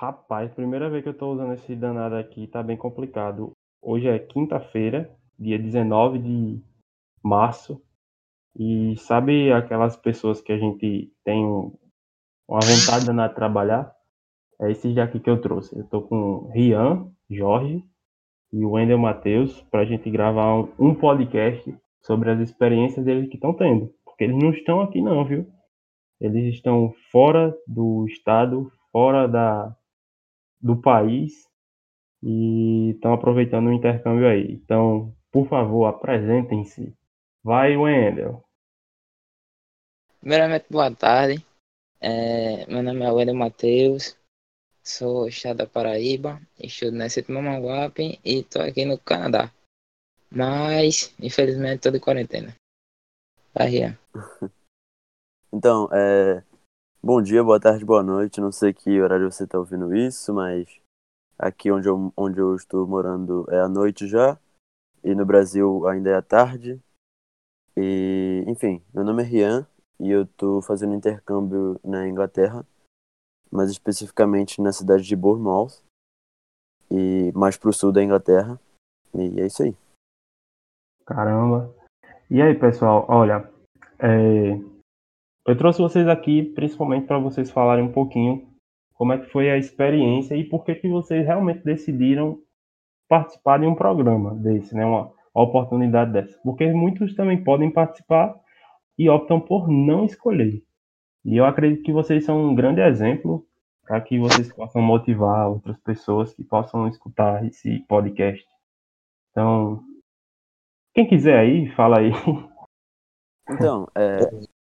Rapaz, primeira vez que eu tô usando esse danado aqui, tá bem complicado. Hoje é quinta-feira, dia 19 de março, e sabe aquelas pessoas que a gente tem um- uma vontade danada de trabalhar? É esses daqui que eu trouxe. Eu tô com Rian, Jorge e o Wendel Matheus pra gente gravar um podcast sobre as experiências deles que estão tendo. Porque eles não estão aqui não, viu? Eles estão fora do estado, fora da, do país e estão aproveitando o intercâmbio aí. Então, por favor, apresentem-se. Vai, Wendel. Primeiramente, boa tarde. É, meu nome é Wendel Matheus, sou do estado da Paraíba, estudo na Cito Mamanguape e estou aqui no Canadá. Mas, infelizmente, estou de quarentena. Rian. Então, é... bom dia, boa tarde, boa noite. Não sei que horário você está ouvindo isso, mas aqui onde eu, onde eu estou morando é a noite já, e no Brasil ainda é a tarde. E, enfim, meu nome é Rian e eu estou fazendo intercâmbio na Inglaterra, mais especificamente na cidade de Bournemouth, e mais para o sul da Inglaterra. E é isso aí. Caramba. E aí, pessoal, olha, é, eu trouxe vocês aqui principalmente para vocês falarem um pouquinho como é que foi a experiência e por que que vocês realmente decidiram participar de um programa desse, né? Uma, uma oportunidade dessa. Porque muitos também podem participar e optam por não escolher. E eu acredito que vocês são um grande exemplo para que vocês possam motivar outras pessoas que possam escutar esse podcast. Então, quem quiser aí, fala aí. Então, é,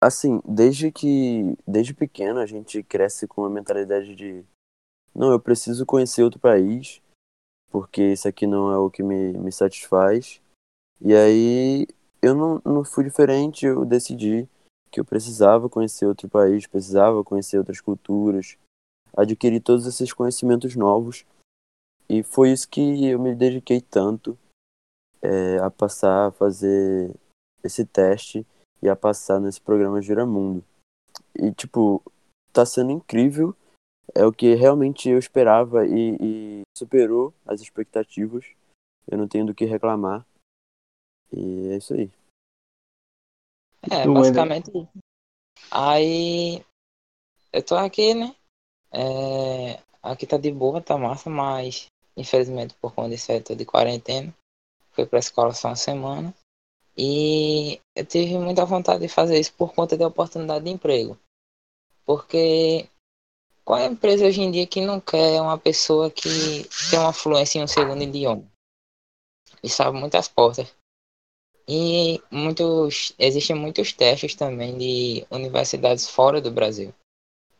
assim, desde que, desde pequeno a gente cresce com a mentalidade de, não, eu preciso conhecer outro país, porque isso aqui não é o que me, me satisfaz. E aí eu não, não fui diferente, eu decidi que eu precisava conhecer outro país, precisava conhecer outras culturas, adquirir todos esses conhecimentos novos. E foi isso que eu me dediquei tanto é, a passar a fazer esse teste e a passar nesse programa Giramundo. E, tipo, tá sendo incrível. É o que realmente eu esperava e, e superou as expectativas. Eu não tenho do que reclamar. E é isso aí. É, basicamente. Aí, eu tô aqui, né? É, aqui tá de boa, tá massa, mas infelizmente por conta disso aí eu tô de quarentena. Fui pra escola só uma semana. E eu tive muita vontade de fazer isso por conta da oportunidade de emprego. Porque qual é a empresa hoje em dia que não quer uma pessoa que tem uma fluência em um segundo idioma? E sabe muitas portas. E muitos, existem muitos testes também de universidades fora do Brasil.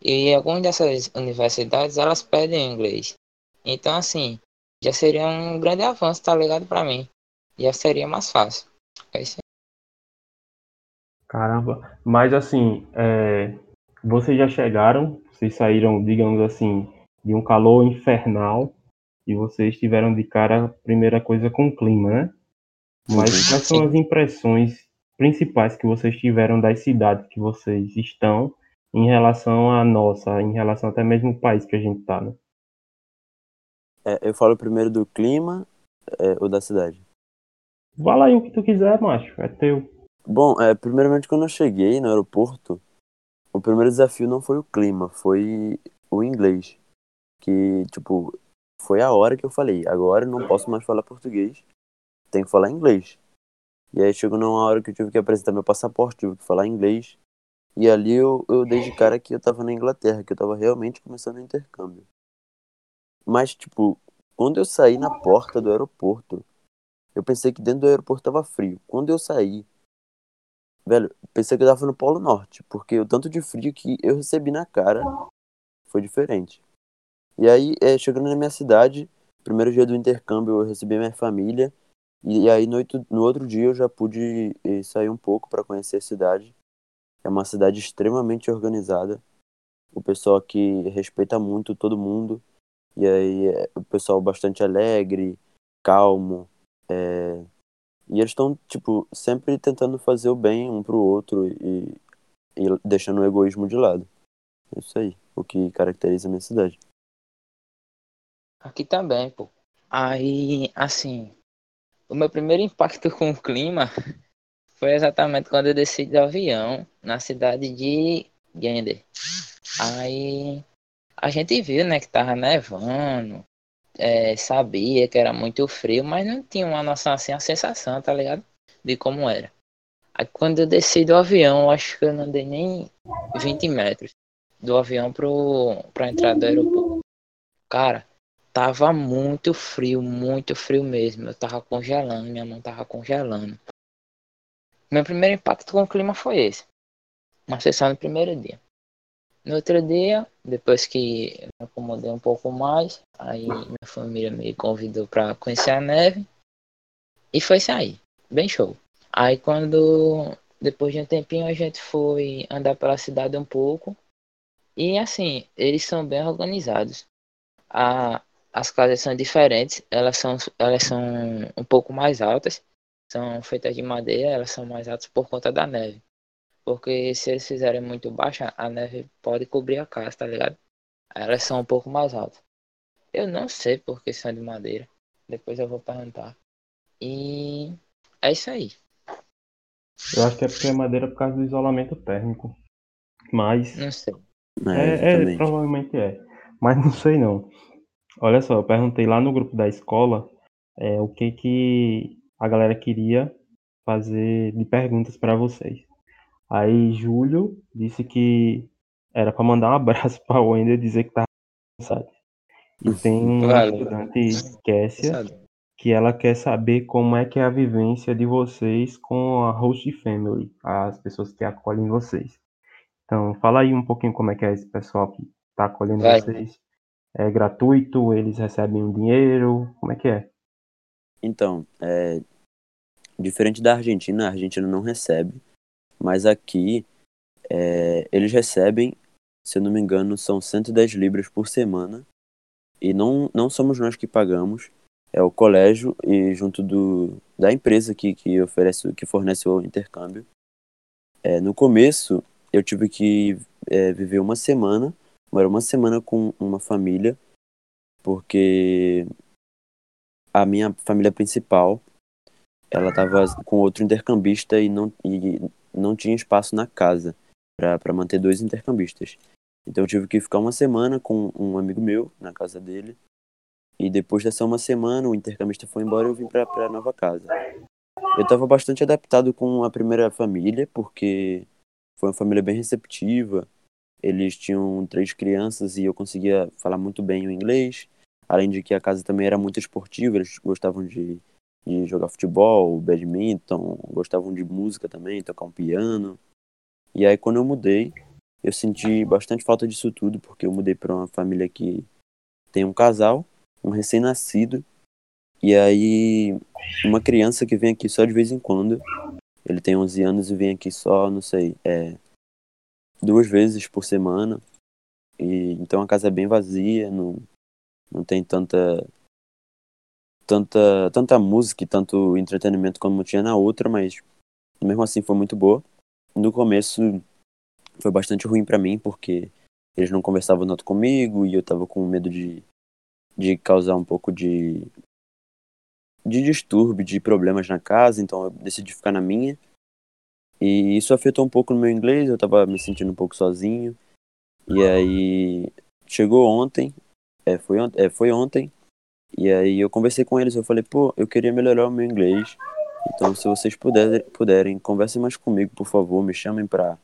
E algumas dessas universidades, elas pedem inglês. Então, assim, já seria um grande avanço, tá ligado pra mim. Já seria mais fácil. É isso aí. Caramba. Mas assim, é, vocês já chegaram, vocês saíram, digamos assim, de um calor infernal e vocês tiveram de cara a primeira coisa com o clima, né? Mas quais são as impressões principais que vocês tiveram das cidades que vocês estão em relação à nossa, em relação até mesmo ao país que a gente tá, né? É, eu falo primeiro do clima é, ou da cidade? Fala aí o que tu quiser, macho, é teu. Bom, é, primeiramente quando eu cheguei no aeroporto, o primeiro desafio não foi o clima, foi o inglês. Que, tipo, foi a hora que eu falei, agora eu não posso mais falar português, tenho que falar inglês. E aí chegou numa hora que eu tive que apresentar meu passaporte, tive que falar inglês. E ali eu, eu dei de cara que eu tava na Inglaterra, que eu tava realmente começando o intercâmbio. Mas, tipo, quando eu saí na porta do aeroporto, eu pensei que dentro do aeroporto tava frio. Quando eu saí, velho, pensei que eu tava no Polo Norte, porque o tanto de frio que eu recebi na cara foi diferente. E aí, é, chegando na minha cidade, primeiro dia do intercâmbio, eu recebi minha família. E aí, no, no outro dia, eu já pude eh, sair um pouco para conhecer a cidade. É uma cidade extremamente organizada. O pessoal aqui respeita muito todo mundo. E aí, é o pessoal bastante alegre, calmo. É, E eles estão, tipo, sempre tentando fazer o bem um pro outro e, e deixando o egoísmo de lado. É isso aí, o que caracteriza a minha cidade. Aqui também, pô. Aí, assim, o meu primeiro impacto com o clima foi exatamente quando eu desci do avião na cidade de Gender. Aí a gente viu, né, que tava nevando, é, sabia que era muito frio, mas não tinha uma noção assim, a sensação, tá ligado? De como era. Aí quando eu desci do avião, acho que eu não dei nem 20 metros do avião pro, pra entrada do aeroporto. Cara, tava muito frio, muito frio mesmo. Eu tava congelando, minha mão tava congelando. Meu primeiro impacto com o clima foi esse. Uma sessão no primeiro dia. No outro dia, depois que me acomodei um pouco mais, aí minha família me convidou para conhecer a neve. E foi aí. Bem show. Aí quando depois de um tempinho a gente foi andar pela cidade um pouco. E assim, eles são bem organizados. A, as casas são diferentes, elas são, elas são um pouco mais altas. São feitas de madeira, elas são mais altas por conta da neve. Porque se eles fizerem muito baixa, a neve pode cobrir a casa, tá ligado? Elas são um pouco mais altas. Eu não sei porque são de madeira. Depois eu vou perguntar. E é isso aí. Eu acho que é porque é madeira por causa do isolamento térmico. Mas. Não sei. É, é, provavelmente é. Mas não sei não. Olha só, eu perguntei lá no grupo da escola é, o que que a galera queria fazer de perguntas para vocês. Aí Júlio disse que era para mandar um abraço para o Wender dizer que tá cansado. E tem uma estudante, Kessia, que ela quer saber como é que é a vivência de vocês com a host family, as pessoas que acolhem vocês. Então, fala aí um pouquinho como é que é esse pessoal que está acolhendo Vai. vocês. É gratuito? Eles recebem um dinheiro? Como é que é? Então, é... diferente da Argentina, a Argentina não recebe mas aqui é, eles recebem, se eu não me engano, são 110 libras por semana. E não, não somos nós que pagamos, é o colégio e junto do, da empresa que, que oferece, que fornece o intercâmbio. É, no começo, eu tive que é, viver uma semana, era uma semana com uma família, porque a minha família principal ela estava com outro intercambista e não e não tinha espaço na casa para manter dois intercambistas. Então eu tive que ficar uma semana com um amigo meu na casa dele. E depois dessa uma semana, o intercambista foi embora e eu vim para a nova casa. Eu estava bastante adaptado com a primeira família, porque foi uma família bem receptiva. Eles tinham três crianças e eu conseguia falar muito bem o inglês. Além de que a casa também era muito esportiva, eles gostavam de de jogar futebol, badminton, gostavam de música também, tocar um piano. E aí quando eu mudei, eu senti bastante falta disso tudo, porque eu mudei para uma família que tem um casal, um recém-nascido, e aí uma criança que vem aqui só de vez em quando. Ele tem 11 anos e vem aqui só, não sei, é, duas vezes por semana. E então a casa é bem vazia, não, não tem tanta tanta, tanta música e tanto entretenimento como tinha na outra, mas mesmo assim foi muito boa. No começo foi bastante ruim para mim, porque eles não conversavam tanto comigo e eu tava com medo de, de causar um pouco de, de distúrbio, de problemas na casa, então eu decidi ficar na minha. E isso afetou um pouco no meu inglês, eu tava me sentindo um pouco sozinho. E aí chegou ontem, é, foi, é, foi ontem, e aí eu conversei com eles, eu falei, pô, eu queria melhorar o meu inglês. Então, se vocês puderem, puderem conversem mais comigo, por favor, me chamem pra,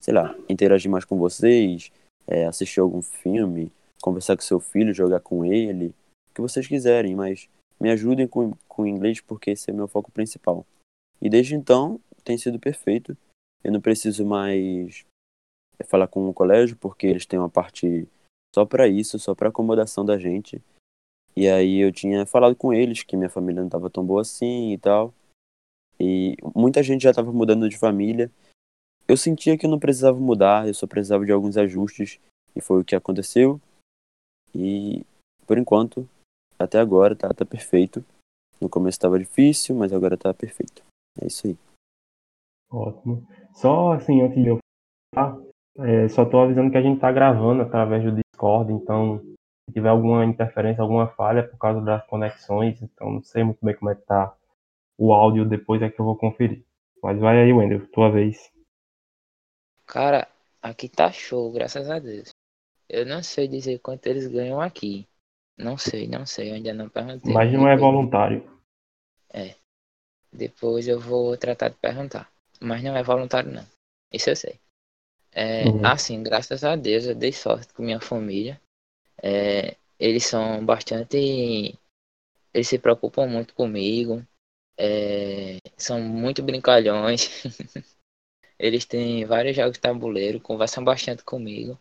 sei lá, interagir mais com vocês, é, assistir algum filme, conversar com seu filho, jogar com ele, o que vocês quiserem, mas me ajudem com, com o inglês porque esse é meu foco principal. E desde então, tem sido perfeito. Eu não preciso mais é, falar com o colégio porque eles têm uma parte só para isso, só para acomodação da gente. E aí eu tinha falado com eles que minha família não estava tão boa assim e tal. E muita gente já estava mudando de família. Eu sentia que eu não precisava mudar, eu só precisava de alguns ajustes. E foi o que aconteceu. E por enquanto, até agora tá, tá perfeito. No começo estava difícil, mas agora tá perfeito. É isso aí. Ótimo. Só assim, antes de eu falar, é, só tô avisando que a gente tá gravando através do Discord, então Se tiver alguma interferência, alguma falha por causa das conexões, então não sei muito bem como é que tá o áudio depois é que eu vou conferir. Mas vai aí, Wendel, tua vez. Cara, aqui tá show, graças a Deus. Eu não sei dizer quanto eles ganham aqui. Não sei, não sei, eu ainda não perguntei. Mas não é voluntário. É. Depois eu vou tratar de perguntar. Mas não é voluntário, não. Isso eu sei. É, Uhum. Assim, graças a Deus, eu dei sorte com minha família. É, eles são bastante. Eles se preocupam muito comigo. É, são muito brincalhões. eles têm vários jogos de tabuleiro, conversam bastante comigo.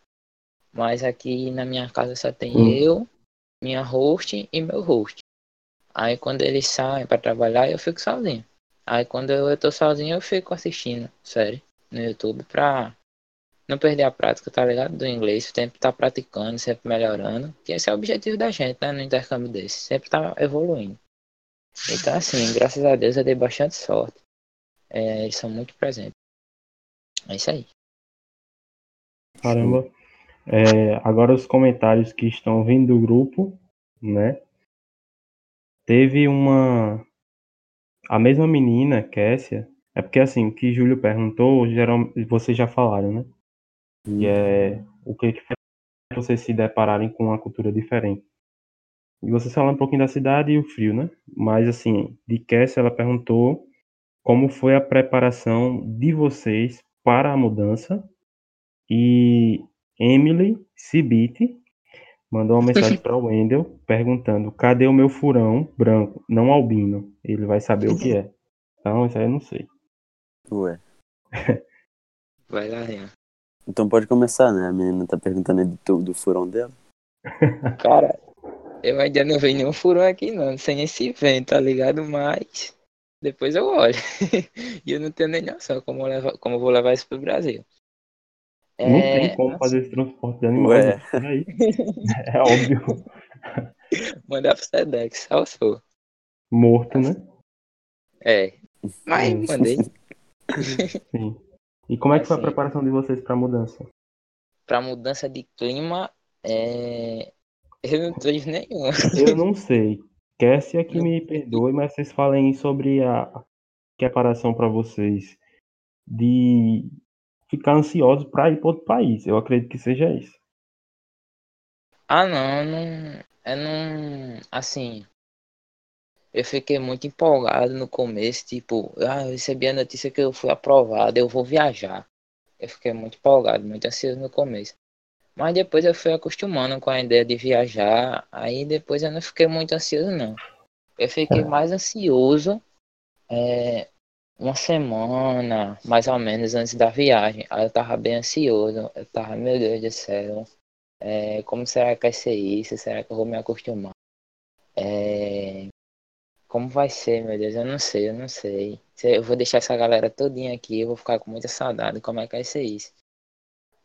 Mas aqui na minha casa só tem Hum. eu, minha host e meu host. Aí quando eles saem para trabalhar, eu fico sozinho. Aí quando eu tô sozinho, eu fico assistindo série no YouTube pra não perder a prática, tá ligado? Do inglês, sempre tá praticando, sempre melhorando. Que esse é o objetivo da gente, né? No intercâmbio desse, sempre tá evoluindo. Então, assim, graças a Deus eu dei bastante sorte. É, eles são muito presentes. É isso aí. Caramba. É, agora os comentários que estão vindo do grupo, né? Teve uma. A mesma menina, Kessia. É porque assim, o que Júlio perguntou, geral, vocês já falaram, né? Que é o que que faz vocês se depararem com uma cultura diferente. E vocês falaram um pouquinho da cidade e o frio, né? Mas assim, de Kessia, ela perguntou como foi a preparação de vocês para a mudança. E Emily Cibite mandou uma mensagem para o Wendel perguntando: cadê o meu furão branco, não albino? Ele vai saber o que é. Então, isso aí eu não sei. Ué. Vai lá, Rian. Então pode começar, né? A menina tá perguntando aí do, teu- do furão dela. Cara, eu ainda não vi nenhum furão aqui não, sem esse vento, tá ligado? Mas depois eu olho. e eu não tenho nem noção como, eu levar- como eu vou levar isso pro Brasil. Não É, tem como assim, fazer esse transporte de animal. Ué. E aí? É óbvio. Mandar pro Sedex, só se for. Morto, né? É. Mas mandei Sim. E como é que foi a Assim. preparação de vocês para a mudança? pra mudança de clima, é... eu não tive nenhuma. Eu não sei. Cassia que me perdoe, mas vocês falem sobre a a preparação para vocês de ficar ansiosos para ir para outro país. Eu acredito que seja isso. Ah, não, não. É não. Assim. Eu fiquei muito empolgado no começo, tipo, ah, eu recebi a notícia que eu fui aprovado, eu vou viajar. Eu fiquei muito empolgado, muito ansioso no começo. Mas depois eu fui acostumando com a ideia de viajar, aí depois eu não fiquei muito ansioso, não. Eu fiquei mais ansioso é, uma semana, mais ou menos, antes da viagem. Aí eu tava bem ansioso, eu tava, meu Deus do céu. É, como será que vai ser isso? Será que eu vou me acostumar? É, como vai ser, meu Deus? Eu não sei, eu não sei. Se Eu vou deixar essa galera todinha aqui, eu vou ficar com muita saudade. Como é que vai ser isso?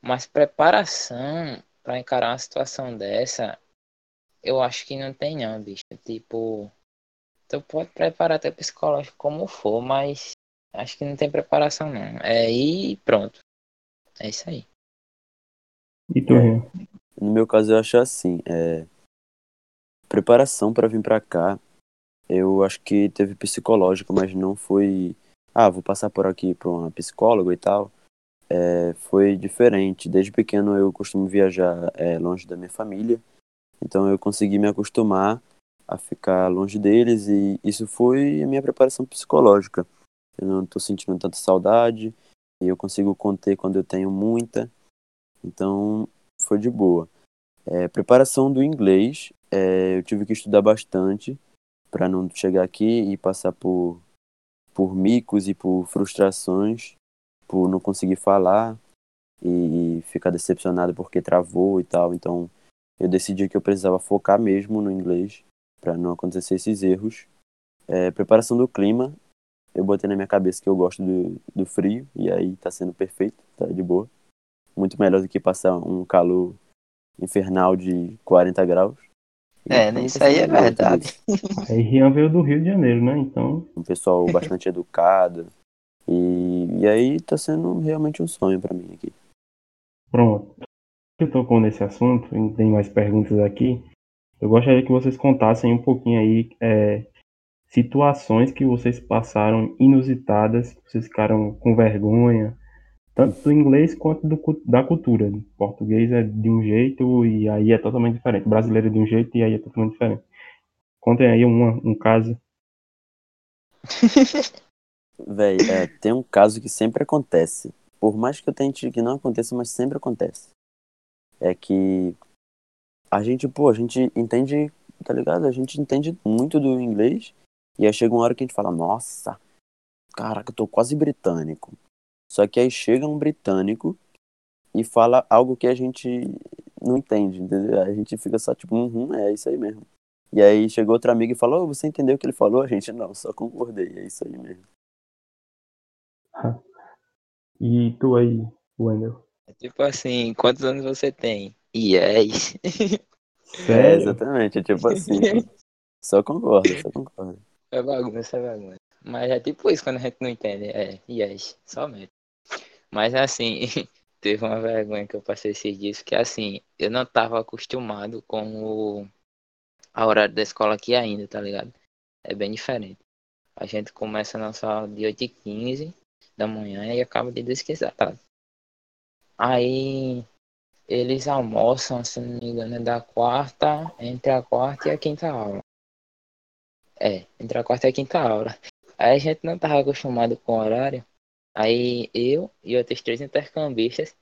Mas preparação pra encarar uma situação dessa, eu acho que não tem não, bicho. Tipo, tu pode preparar teu psicológico como for, mas acho que não tem preparação não. É e pronto. É isso aí. E tu, É. No meu caso, eu acho assim, é... preparação para vir para cá, eu acho que teve psicológico, mas não foi, ah, vou passar por aqui para uma psicóloga e tal. É, foi diferente. Desde pequeno eu costumo viajar é, longe da minha família, então eu consegui me acostumar a ficar longe deles e isso foi a minha preparação psicológica. Eu não estou sentindo tanta saudade e eu consigo conter quando eu tenho muita, então foi de boa. É, preparação do inglês, é, eu tive que estudar bastante para não chegar aqui e passar por, por micos e por frustrações, por não conseguir falar e, e ficar decepcionado porque travou e tal. Então eu decidi que eu precisava focar mesmo no inglês para não acontecer esses erros. É, preparação do clima, eu botei na minha cabeça que eu gosto do, do frio e aí tá sendo perfeito, tá de boa. Muito melhor do que passar um calor infernal de 40 graus. É, Então, isso aí é tudo verdade. Aí Rian veio do Rio de Janeiro, né? Então, Um pessoal bastante educado. E, e aí tá sendo realmente um sonho pra mim aqui. pronto. Eu tocou nesse assunto, e tem mais perguntas aqui. eu gostaria que vocês contassem um pouquinho aí é, situações que vocês passaram inusitadas, que vocês ficaram com vergonha, tanto do inglês quanto do, da cultura. Português é de um jeito e aí é totalmente diferente. Brasileiro é de um jeito e aí é totalmente diferente. Contem aí uma, um caso. Véi, é, tem um caso que sempre acontece. Por mais que eu tente que não aconteça, mas sempre acontece. É que a gente, pô, a gente entende, tá ligado? A gente entende muito do inglês. E aí chega uma hora que a gente fala, nossa, caraca, eu tô quase britânico. Só que aí chega um britânico e fala algo que a gente não entende, entendeu? A gente fica só tipo, uhum, é isso aí mesmo. E aí chegou outra amiga e falou, oh, você entendeu o que ele falou? A gente, não, só concordei, é isso aí mesmo. E tu aí, Wendel? É tipo assim, quantos anos você tem? Yes. É, exatamente, é tipo assim. só concordo, só concordo. É bagunça, é bagunça. Mas é tipo isso quando a gente não entende. É, yes, somente. Mas assim, teve uma vergonha que eu passei esses dias, que assim, eu não tava acostumado com o a horário da escola aqui ainda, tá ligado? É bem diferente. A gente começa a nossa aula de 8h15 da manhã e acaba de 10 da tarde. Aí eles almoçam, se não me engano, é da quarta, entre a quarta e a quinta aula. É, entre a quarta e a quinta aula. Aí a gente não tava acostumado com o horário. Aí eu e outros três intercambistas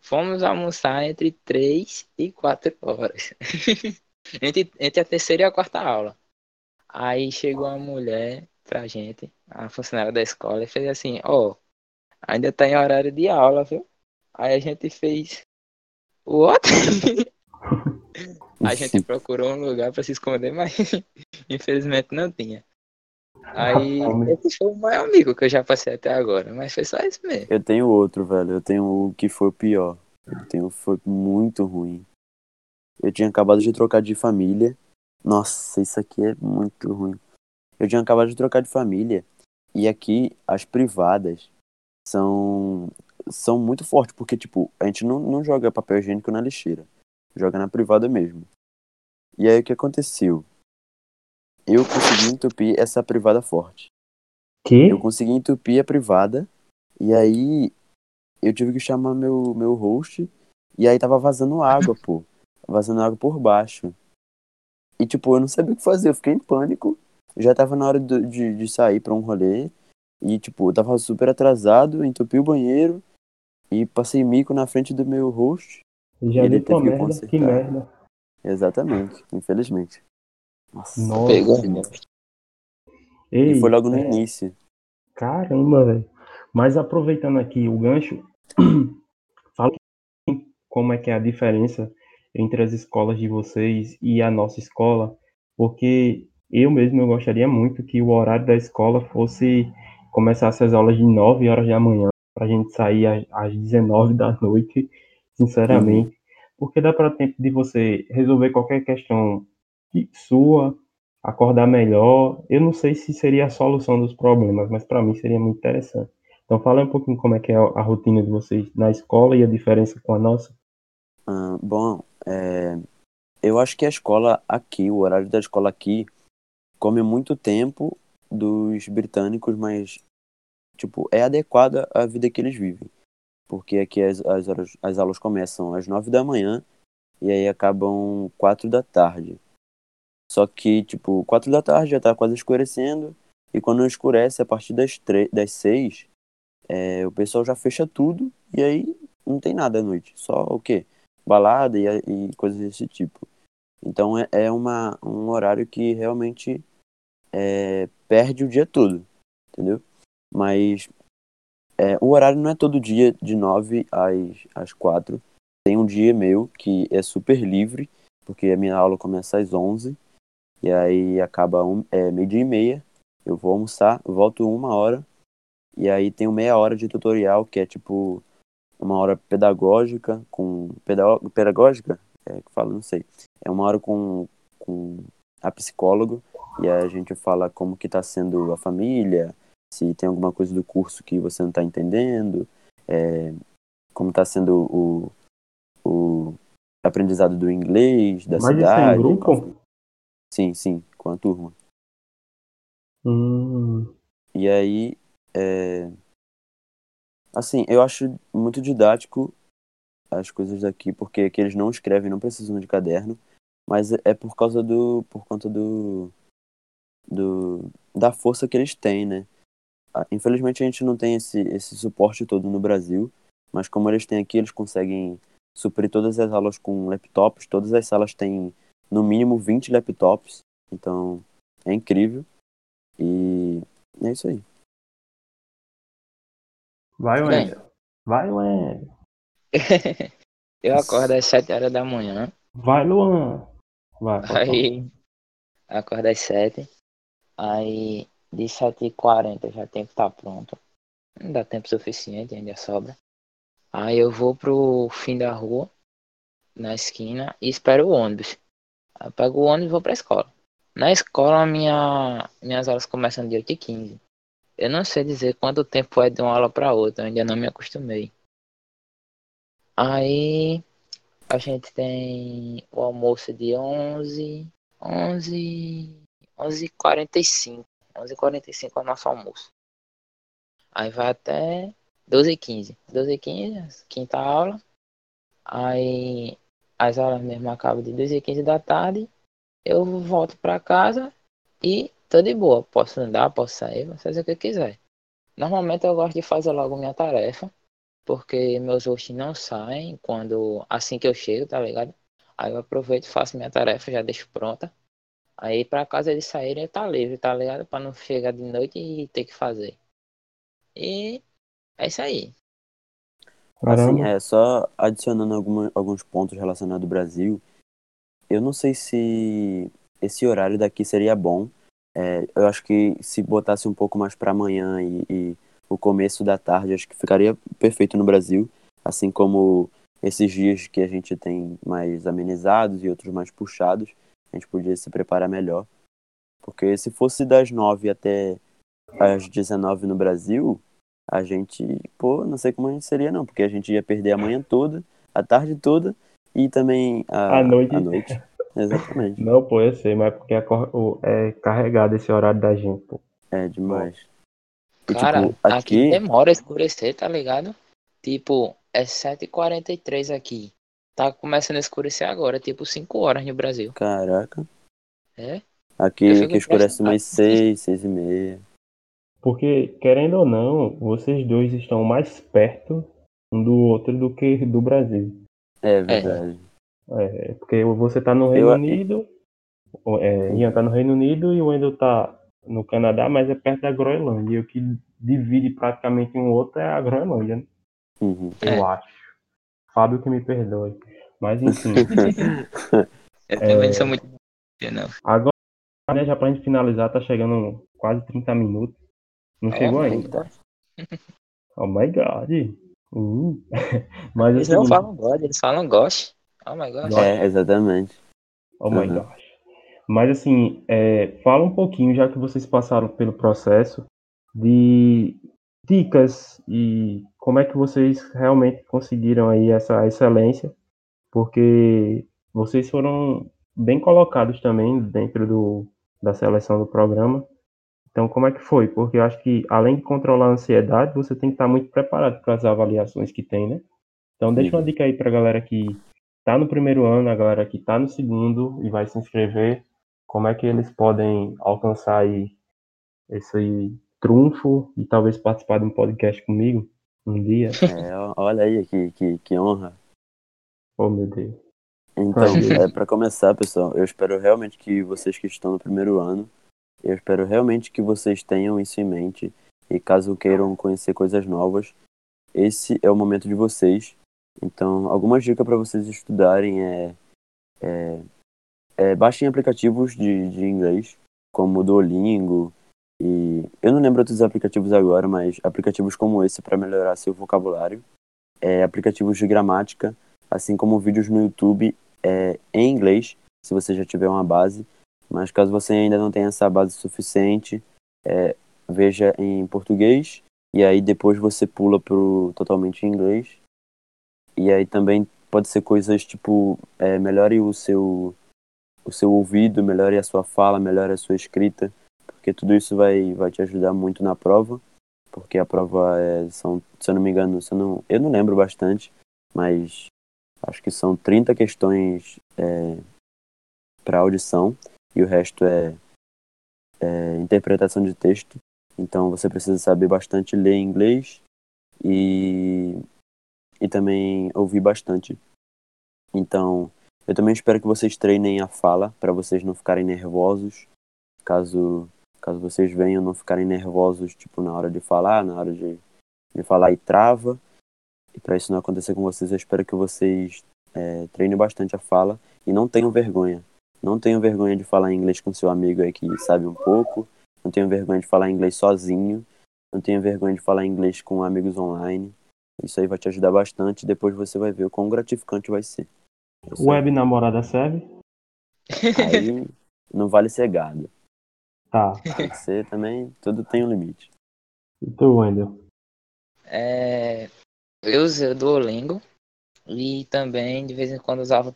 fomos almoçar entre três e quatro horas. entre, entre a terceira e a quarta aula. Aí chegou uma mulher pra gente, a funcionária da escola, e fez assim, ó, oh, ainda tá em horário de aula, viu? Aí a gente fez. What? a gente procurou um lugar pra se esconder, mas infelizmente não tinha. Aí esse foi o maior amigo que eu já passei até agora, mas foi só isso mesmo. Eu tenho outro, velho. Eu tenho o que foi o pior. Eu tenho foi muito ruim. Eu tinha acabado de trocar de família. Nossa, isso aqui é muito ruim. Eu tinha acabado de trocar de família. E aqui as privadas são são muito fortes, porque tipo, a gente não, não joga papel higiênico na lixeira. Joga na privada mesmo. E aí o que aconteceu? Eu consegui entupir essa privada forte. Que? Eu consegui entupir a privada. E aí eu tive que chamar meu, meu host. E aí tava vazando água, pô. Vazando água por baixo. E tipo, eu não sabia o que fazer. Eu fiquei em pânico. Já tava na hora de, de, de sair pra um rolê. E tipo, eu tava super atrasado. Entupi o banheiro. E passei mico na frente do meu host. Já E ele teve que merda, consertar. que merda. Exatamente, infelizmente. Nossa. Nossa. Pegou. Ei, E foi logo no é, início. Caramba, velho. Mas aproveitando aqui o gancho, fala como é que é a diferença entre as escolas de vocês e a nossa escola, porque eu mesmo eu gostaria muito que o horário da escola fosse começasse as aulas de 9 horas da manhã, para a gente sair às, às 19 da noite, sinceramente, porque dá para tempo de você resolver qualquer questão sua, acordar melhor. Eu não sei se seria a solução dos problemas, mas para mim seria muito interessante. Então fala um pouquinho como é que é a rotina de vocês na escola e a diferença com a nossa. Ah, bom, é, eu acho que a escola aqui, o horário da escola aqui, come muito tempo dos britânicos, mas, tipo, é adequada à vida que eles vivem. Porque aqui as, as, as aulas começam às nove da manhã e aí acabam quatro da tarde. Só que, tipo, quatro da tarde já tá quase escurecendo e quando escurece, a partir das, das seis, é, o pessoal já fecha tudo e aí não tem nada à noite. Só o quê? balada e, e coisas desse tipo. Então é, é uma, um horário que realmente é, perde o dia todo, entendeu? Mas é, o horário não é todo dia de 9 às, às 4. Tem um dia meu que é super livre, porque a minha aula começa às 11 e aí acaba um, é, meio-dia e meia. Eu vou almoçar, volto uma hora e aí tenho meia hora de tutorial, que é tipo uma hora pedagógica com pedagó- pedagógica é que fala não sei é uma hora com, com a psicólogo e a gente fala como que está sendo a família se tem alguma coisa do curso que você não está entendendo é, como está sendo o, o aprendizado do inglês, da Mas isso é em cidade. grupo? Sim, sim, com a turma. Hum, E aí, é... assim, eu acho muito didático as coisas daqui, porque aqui eles não escrevem, não precisam de caderno, mas é por causa do, por conta do, do, da força que eles têm, né? Ah, Infelizmente a gente não tem esse, esse suporte todo no Brasil, mas como eles têm aqui, eles conseguem suprir todas as aulas com laptops, todas as salas têm no mínimo 20 laptops, então é incrível. E é isso aí. vai. Wendel. Vai, Wendel. eu acordo às 7 horas da manhã. Vai, Luan. Vai. Aí acordo às 7. Aí de 7h40 já tenho que estar pronto. Não dá tempo suficiente, ainda sobra. Aí eu vou pro fim da rua, na esquina, e espero o ônibus. Eu pego o ônibus e vou pra escola. Na escola, minha, minhas aulas começam de 8h15. Eu não sei dizer quanto tempo é de uma aula para outra, ainda não me acostumei. Aí a gente tem o almoço de 11, 11, 11h45. 11h45 é o nosso almoço. Aí vai até 12h15. 12h15, quinta aula. Aí as aulas mesmo acabam de 2h15 da tarde. Eu volto pra casa e tô de boa. Posso andar, posso sair, posso fazer o que quiser. Normalmente eu gosto de fazer logo minha tarefa. Porque meus hosts não saem quando assim que eu chego, tá ligado? Aí eu aproveito, faço minha tarefa, já deixo pronta. Aí pra casa eles saírem, tá livre, tá ligado? Pra não chegar de noite e ter que fazer. E é isso aí. Assim, é, só adicionando alguma, alguns pontos relacionados ao Brasil, eu não sei se esse horário daqui seria bom. É, eu acho que se botasse um pouco mais para amanhã e, e o começo da tarde, acho que ficaria perfeito no Brasil. Assim como esses dias que a gente tem mais amenizados e outros mais puxados, a gente podia se preparar melhor. Porque se fosse das 9 até às 19 no Brasil, a gente, pô, não sei como a gente seria não, porque a gente ia perder a manhã toda, a tarde toda e também a, À noite. a noite. Exatamente. Não, pô, eu sei, mas porque é, é carregado esse horário da gente, pô. É demais. E, Cara, tipo, aqui aqui, demora a escurecer, tá ligado? Tipo, é 7h43 aqui. Tá começando a escurecer agora, tipo 5 horas no Brasil. caraca, É? aqui, aqui escurece umas seis, seis e meia. Porque, querendo ou não, vocês dois estão mais perto um do outro do que do Brasil. É verdade. É, porque você tá no Reino Eu- Unido, é, Ian tá no Reino Unido e o Wendel tá no Canadá, mas é perto da Groenlândia. E o que divide praticamente um outro é a Groenlândia, né? Uhum. eu É. acho. Fábio que me perdoe. Mas enfim, Eu também não sou muito. Não. agora, né, já pra gente finalizar, tá chegando quase 30 minutos. Não chegou Oh my ainda. God. Oh my god. Uh. Mas Eles não seguinte, falam God, eles falam Gosh. Oh my God. Gosh. É, exatamente. Oh my Uhum. gosh. Mas assim, é, fala um pouquinho, já que vocês passaram pelo processo, de dicas e como é que vocês realmente conseguiram aí essa excelência, porque vocês foram bem colocados também dentro do, da seleção do programa. Então, como é que foi? Porque eu acho que, além de controlar a ansiedade, você tem que estar muito preparado para as avaliações que tem, né? Então, deixa uma dica aí para a galera que está no primeiro ano, a galera que está no segundo e vai se inscrever, como é que eles podem alcançar aí esse trunfo e talvez participar de um podcast comigo um dia? É, olha aí que, que, que honra. Oh, meu Deus. Então, é, para começar, pessoal, eu espero realmente que vocês que estão no primeiro ano, eu espero realmente que vocês tenham isso em mente e caso queiram conhecer coisas novas, esse é o momento de vocês. Então, algumas dicas para vocês estudarem é, é, é baixem aplicativos de, de inglês, como o Duolingo e eu não lembro outros aplicativos agora, mas aplicativos como esse para melhorar seu vocabulário, é, aplicativos de gramática, assim como vídeos no YouTube é, em inglês, se você já tiver uma base. Mas caso você ainda não tenha essa base suficiente, é, veja em português e aí depois você pula pro totalmente em inglês. E aí também pode ser coisas tipo, é, melhore o seu, o seu ouvido, melhore a sua fala, melhore a sua escrita, porque tudo isso vai, vai te ajudar muito na prova, porque a prova é, são, se eu não me engano, se eu, não, eu não lembro bastante, mas acho que são 30 questões é, para audição e o resto é, é interpretação de texto. Então você precisa saber bastante ler inglês e, e também ouvir bastante. Então eu também espero que vocês treinem a fala para vocês não ficarem nervosos. Caso caso vocês venham não ficarem nervosos tipo na hora de falar, na hora de, de falar e trava. E para isso não acontecer com vocês, eu espero que vocês é, treinem bastante a fala e não tenham vergonha. Não tenham vergonha de falar inglês com seu amigo aí que sabe um pouco. Não tenham vergonha de falar inglês sozinho. Não tenham vergonha de falar inglês com amigos online. Isso aí vai te ajudar bastante. Depois você vai ver o quão gratificante vai ser. Web namorada serve? Aí não vale ser gado. Tá. Ser também, tudo tem um limite. E tu, Wendel? É, eu usei o Duolingo e também de vez em quando usava o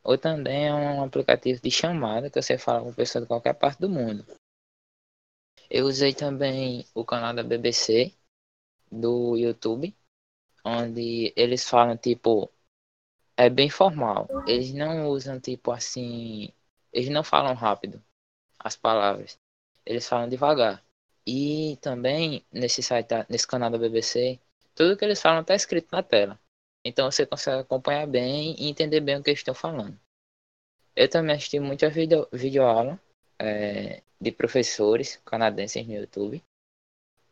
Tandem. O Tandem é um aplicativo de chamada que você fala com pessoa de qualquer parte do mundo. Eu usei também o canal da BBC do YouTube, onde eles falam tipo é bem formal. Eles não usam tipo assim, eles não falam rápido as palavras. Eles falam devagar. E também nesse site, nesse canal da BBC, tudo que eles falam está escrito na tela. Então você consegue acompanhar bem e entender bem o que eles estão falando. Eu também assisti muita vídeo, videoaula é, de professores canadenses no YouTube.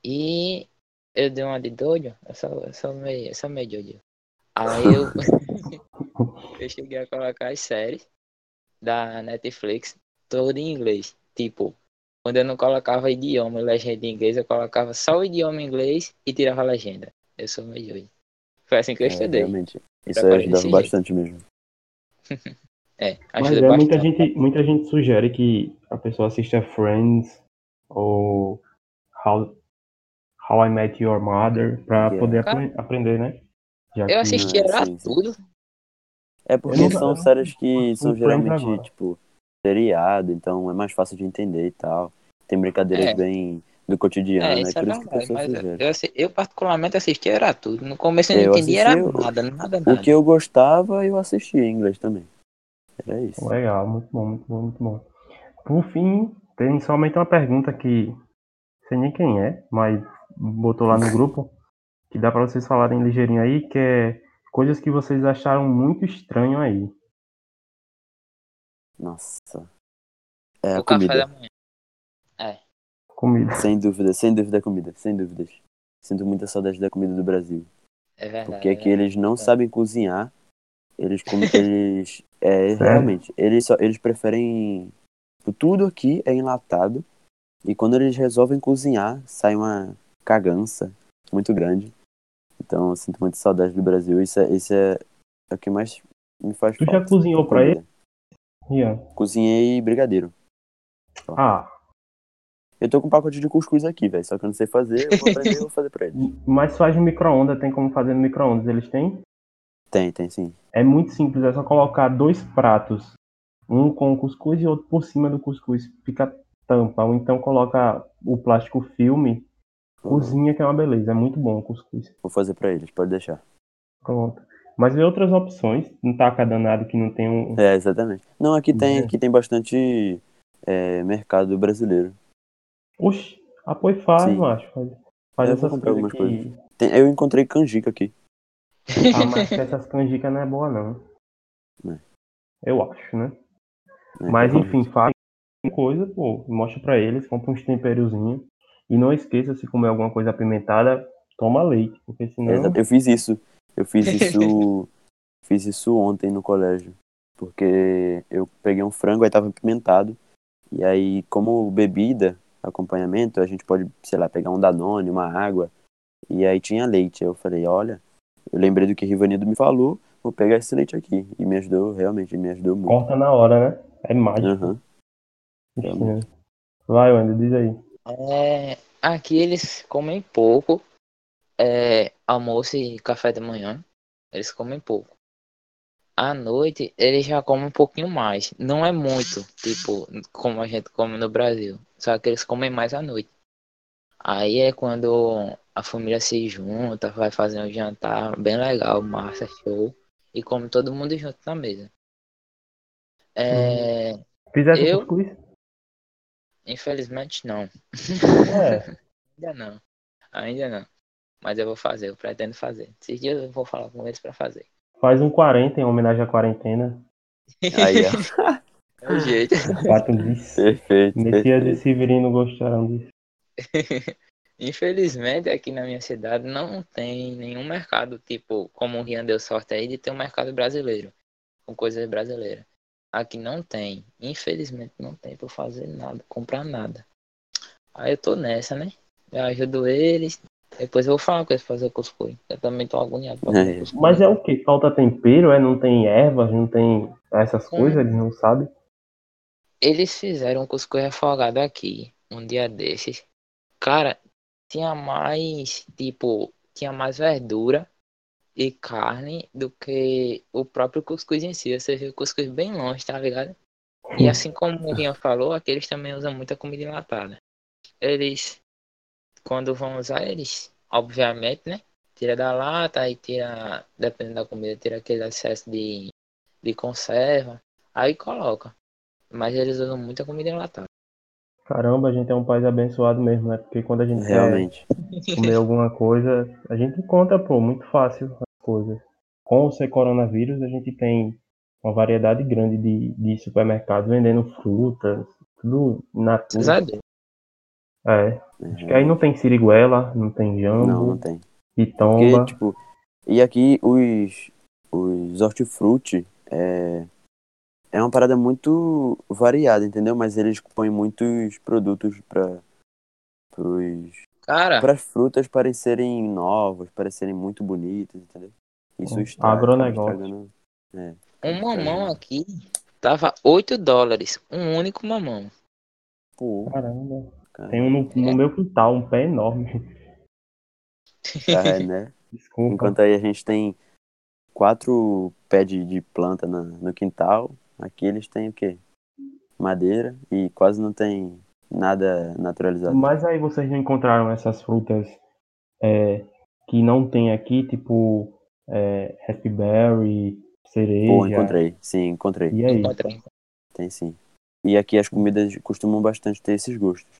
E eu dei uma de doido, eu sou, eu sou meio, eu sou meio doido. Aí eu, eu cheguei a colocar as séries da Netflix toda em inglês. Tipo, quando eu não colocava idioma e legenda em inglês, eu colocava só o idioma em inglês e tirava a legenda. Eu sou meio doido. Foi assim que eu É, estudei. realmente. Isso aí ajudava bastante mesmo. É, Mas ajuda é, bastante. muita, gente, muita gente sugere que a pessoa assista Friends ou How, How I Met Your Mother pra Yeah. poder apre- aprender, né? Já Eu assisti era sim, sim. tudo. É porque não- são séries que são geralmente, tipo, seriado, então é mais fácil de entender e tal. Tem brincadeiras É. bem do cotidiano, É, é, isso é que a verdade. Mas eu, eu particularmente assisti era tudo. No começo eu não Eu entendia era o- nada, nada, O nada. que eu gostava, eu assistia em inglês também. Era isso. Legal, muito bom, muito bom, muito bom. Por fim, tem somente uma pergunta que sei nem quem é, mas botou lá no grupo, que dá pra vocês falarem ligeirinho aí, que é coisas que vocês acharam muito estranho aí. Nossa. É a o café comida. da manhã. É. Comida. Sem dúvida, sem dúvida comida, sem dúvidas. Sinto muita saudade da comida do Brasil. É verdade. Porque é aqui eles não sabem cozinhar. Eles como eles é realmente, eles só eles preferem tipo, tudo aqui é enlatado e quando eles resolvem cozinhar, sai uma cagança muito grande. Então eu sinto muita saudade do Brasil. Isso é, isso é, é o que mais me faz Tu já falta. cozinhou pra comida. Ian? Cozinhei brigadeiro. Ah, Eu tô com um pacote de cuscuz aqui, velho. Só que eu não sei fazer, eu vou aprender e vou fazer pra eles. mas faz no micro-ondas, tem como fazer no micro-ondas, eles têm? Tem, tem sim. É muito simples, é só colocar dois pratos, um com cuscuz e outro por cima do cuscuz, fica tampa, ou então coloca o plástico filme, cozinha que é uma beleza, é muito bom o cuscuz. Vou fazer pra eles, pode deixar. Pronto. Mas vê outras opções, não taca danado que não tem um. É, exatamente. Não, aqui tem, É. aqui tem bastante é, mercado brasileiro. Oxi, apoio faz, Sim. macho. Faz, faz Eu vou essas coisas algumas que. Tem- eu encontrei canjica aqui. Ah, mas essas canjicas não é boa não. É. Eu acho, né? né? Mas enfim, faz coisa, pô, mostra pra eles, compra uns temperozinhos. E não esqueça, se comer alguma coisa apimentada, toma leite, porque senão. Exato, Eu fiz isso. Eu fiz isso. fiz isso ontem no colégio. Porque eu peguei um frango, aí tava apimentado. E aí, como bebida, acompanhamento, a gente pode, sei lá, pegar um Danone, uma água. E aí tinha leite. Eu falei, olha, eu lembrei do que Rivanildo me falou, vou pegar esse leite aqui. E me ajudou, realmente, me ajudou muito. Corta na hora, né? É mágico. Ixi, né? Vai, Wander, diz aí. É, aqui eles comem pouco é, almoço e café da manhã. Eles comem pouco. À noite, eles já comem um pouquinho mais. Não é muito, tipo, como a gente come no Brasil. Só que eles comem mais à noite. Aí é quando a família se junta, vai fazer um jantar bem legal, massa, show. E come todo mundo junto na mesa. É, Fizesse Eu? cuscuz? Infelizmente não. É. Ainda não. Ainda não. Mas eu vou fazer, eu pretendo fazer. Esses dias eu vou falar com eles pra fazer. Faz um 40 em homenagem à quarentena. Aí, ó. É o jeito. Quatro disso. Perfeito. Messias e. Severino gostaram disso. Infelizmente, aqui na minha cidade não tem nenhum mercado, tipo, como o Rian deu sorte aí de ter um mercado brasileiro, com coisas brasileiras. Aqui não tem. Infelizmente não tem pra fazer nada, comprar nada. Aí eu tô nessa, né? Eu ajudo eles. Depois eu vou falar com eles pra fazer cuscuz. Eu também tô agoniado pra fazer É. cuscuz. Mas é o que? Falta tempero, é? Não tem ervas, não tem essas Hum. coisas, eles não sabem. Eles fizeram um cuscuz refogado aqui, um dia desses. Cara, tinha mais, tipo, tinha mais verdura e carne do que o próprio cuscuz em si. Você viu o cuscuz bem longe, tá ligado? E assim como o Rian falou, aqui eles também usam muita comida enlatada. Eles, quando vão usar, eles, obviamente, né? Tira da lata e tira, dependendo da comida, tira aquele excesso de, de conserva. Aí coloca. Mas eles usam muita comida enlatada. Caramba, a gente é um país abençoado mesmo, né? Porque quando a gente Realmente. quer comer alguma coisa, a gente encontra, pô, muito fácil as coisas. Com o ser coronavírus, a gente tem uma variedade grande de, de supermercados vendendo frutas, tudo na Graças a Deus. É. Acho que aí não tem siriguela, não tem jambo, Não, não tem. pitomba. Porque, tipo, e aqui os, os hortifruti é, é uma parada muito variada, entendeu? Mas eles põem muitos produtos para Cara, as frutas parecerem novas, parecerem muito bonitas, entendeu? Isso estraga, agronegócio. estragando. É, um mamão aqui tava 8 dólares. Um único mamão. pô, Caramba. cara, Tem um no, no meu quintal, um pé enorme. é, né? Desculpa. Enquanto aí a gente tem quatro pés de, de planta na- no quintal, aqui eles têm o quê? Madeira e quase não tem nada naturalizado. Mas aí vocês não encontraram essas frutas é, que não tem aqui, tipo é, raspberry, cereja. Pô, encontrei. Sim, encontrei. E aí? Tem sim. E aqui as comidas costumam bastante ter esses gostos.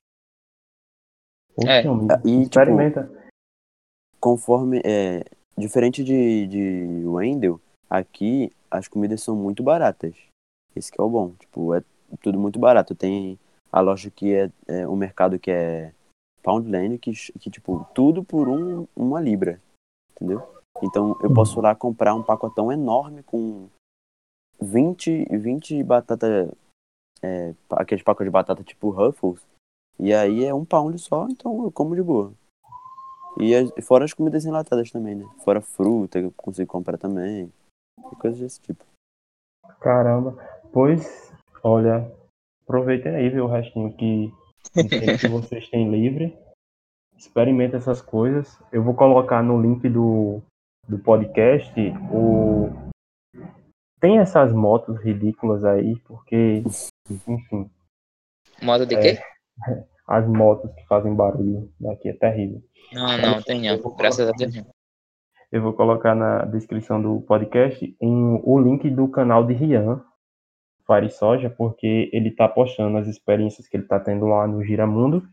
É. e, tipo, experimenta. Conforme. É, diferente de, de Wendell, aqui as comidas são muito baratas. Esse que é o bom. Tipo, é tudo muito barato. Tem a loja que é, é o mercado que é Poundland, que, que tipo, tudo por um, uma libra. Entendeu? Então eu posso ir lá comprar um pacotão enorme com 20, 20 batata. É, aqueles pacotes de batata tipo Ruffles. E aí é um pound só, então eu como de boa. E as- fora as comidas enlatadas também, né? Fora fruta que eu consigo comprar também. Coisas desse tipo. Caramba. Pois, olha, aproveitem aí, viu, o restinho que, que vocês têm livre. Experimentem essas coisas. Eu vou colocar no link do, do podcast o. Tem essas motos ridículas aí, porque, enfim, Modo de É. quê? as motos que fazem barulho daqui é terrível. Não, não, tem não. Graças a Deus. Eu vou colocar na descrição do podcast em- o link do canal de Rian, Soja, porque ele tá postando as experiências que ele tá tendo lá no Giramundo.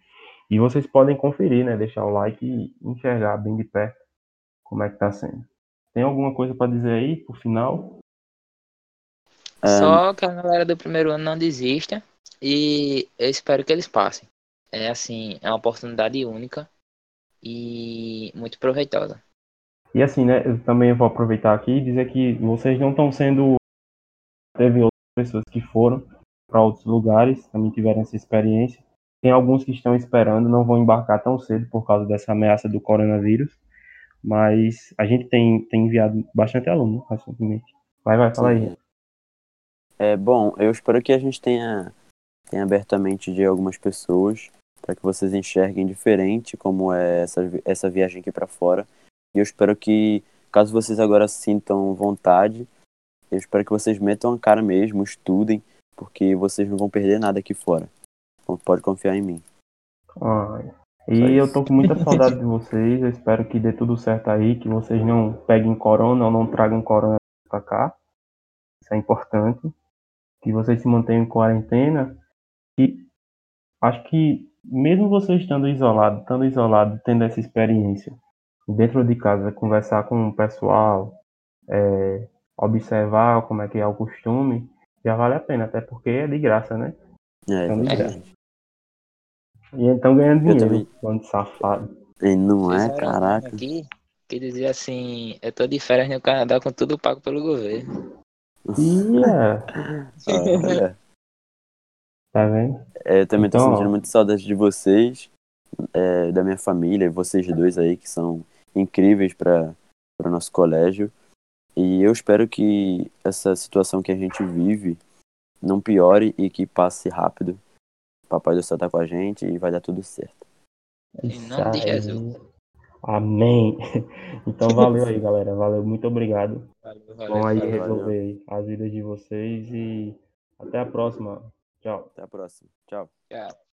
E vocês podem conferir, né? Deixar o like e enxergar bem de perto como é que tá sendo. Tem alguma coisa para dizer aí pro final? Só que a galera do primeiro ano não desista. E eu espero que eles passem. É assim, é uma oportunidade única e muito proveitosa. E assim, né? Eu também vou aproveitar aqui e dizer que vocês não estão sendo. Teve pessoas que foram para outros lugares, também tiveram essa experiência. Tem alguns que estão esperando, não vão embarcar tão cedo por causa dessa ameaça do coronavírus. Mas a gente tem, tem enviado bastante aluno recentemente. Vai, vai, fala aí. Sim. É bom, eu espero que a gente tenha, tenha aberto a mente de algumas pessoas para que vocês enxerguem diferente como é essa, essa viagem aqui para fora. E eu espero que caso vocês agora sintam vontade, eu espero que vocês metam a cara mesmo, estudem, porque vocês não vão perder nada aqui fora. Então pode confiar em mim. Ai. E eu tô com muita saudade de vocês. Eu espero que dê tudo certo aí, que vocês não peguem corona ou não tragam corona pra cá. Isso é importante. Que vocês se mantenham em quarentena. E acho que mesmo vocês estando isolados, estando isolados, tendo essa experiência dentro de casa, conversar com o pessoal, é, observar como é que é o costume, já vale a pena, até porque é de graça, né? É, Então, exatamente. E então ganhando dinheiro, também. bando de safado. E não é, um caraca. aqui que dizia assim, eu tô de férias no Canadá com tudo pago pelo governo. E é, Olha. tá vendo? É, eu também tô Então, sentindo ó. muita saudade de vocês, é, da minha família, vocês dois aí que são incríveis para o nosso colégio. E eu espero que essa situação que a gente vive não piore e que passe rápido. Papai do céu tá com a gente e vai dar tudo certo. Em nome de. Jesus. Amém. Então valeu aí, galera. Valeu, muito obrigado. Valeu, Vão aí valeu. resolver aí as vidas de vocês e até a próxima. Tchau. Até a próxima. Tchau. Tchau.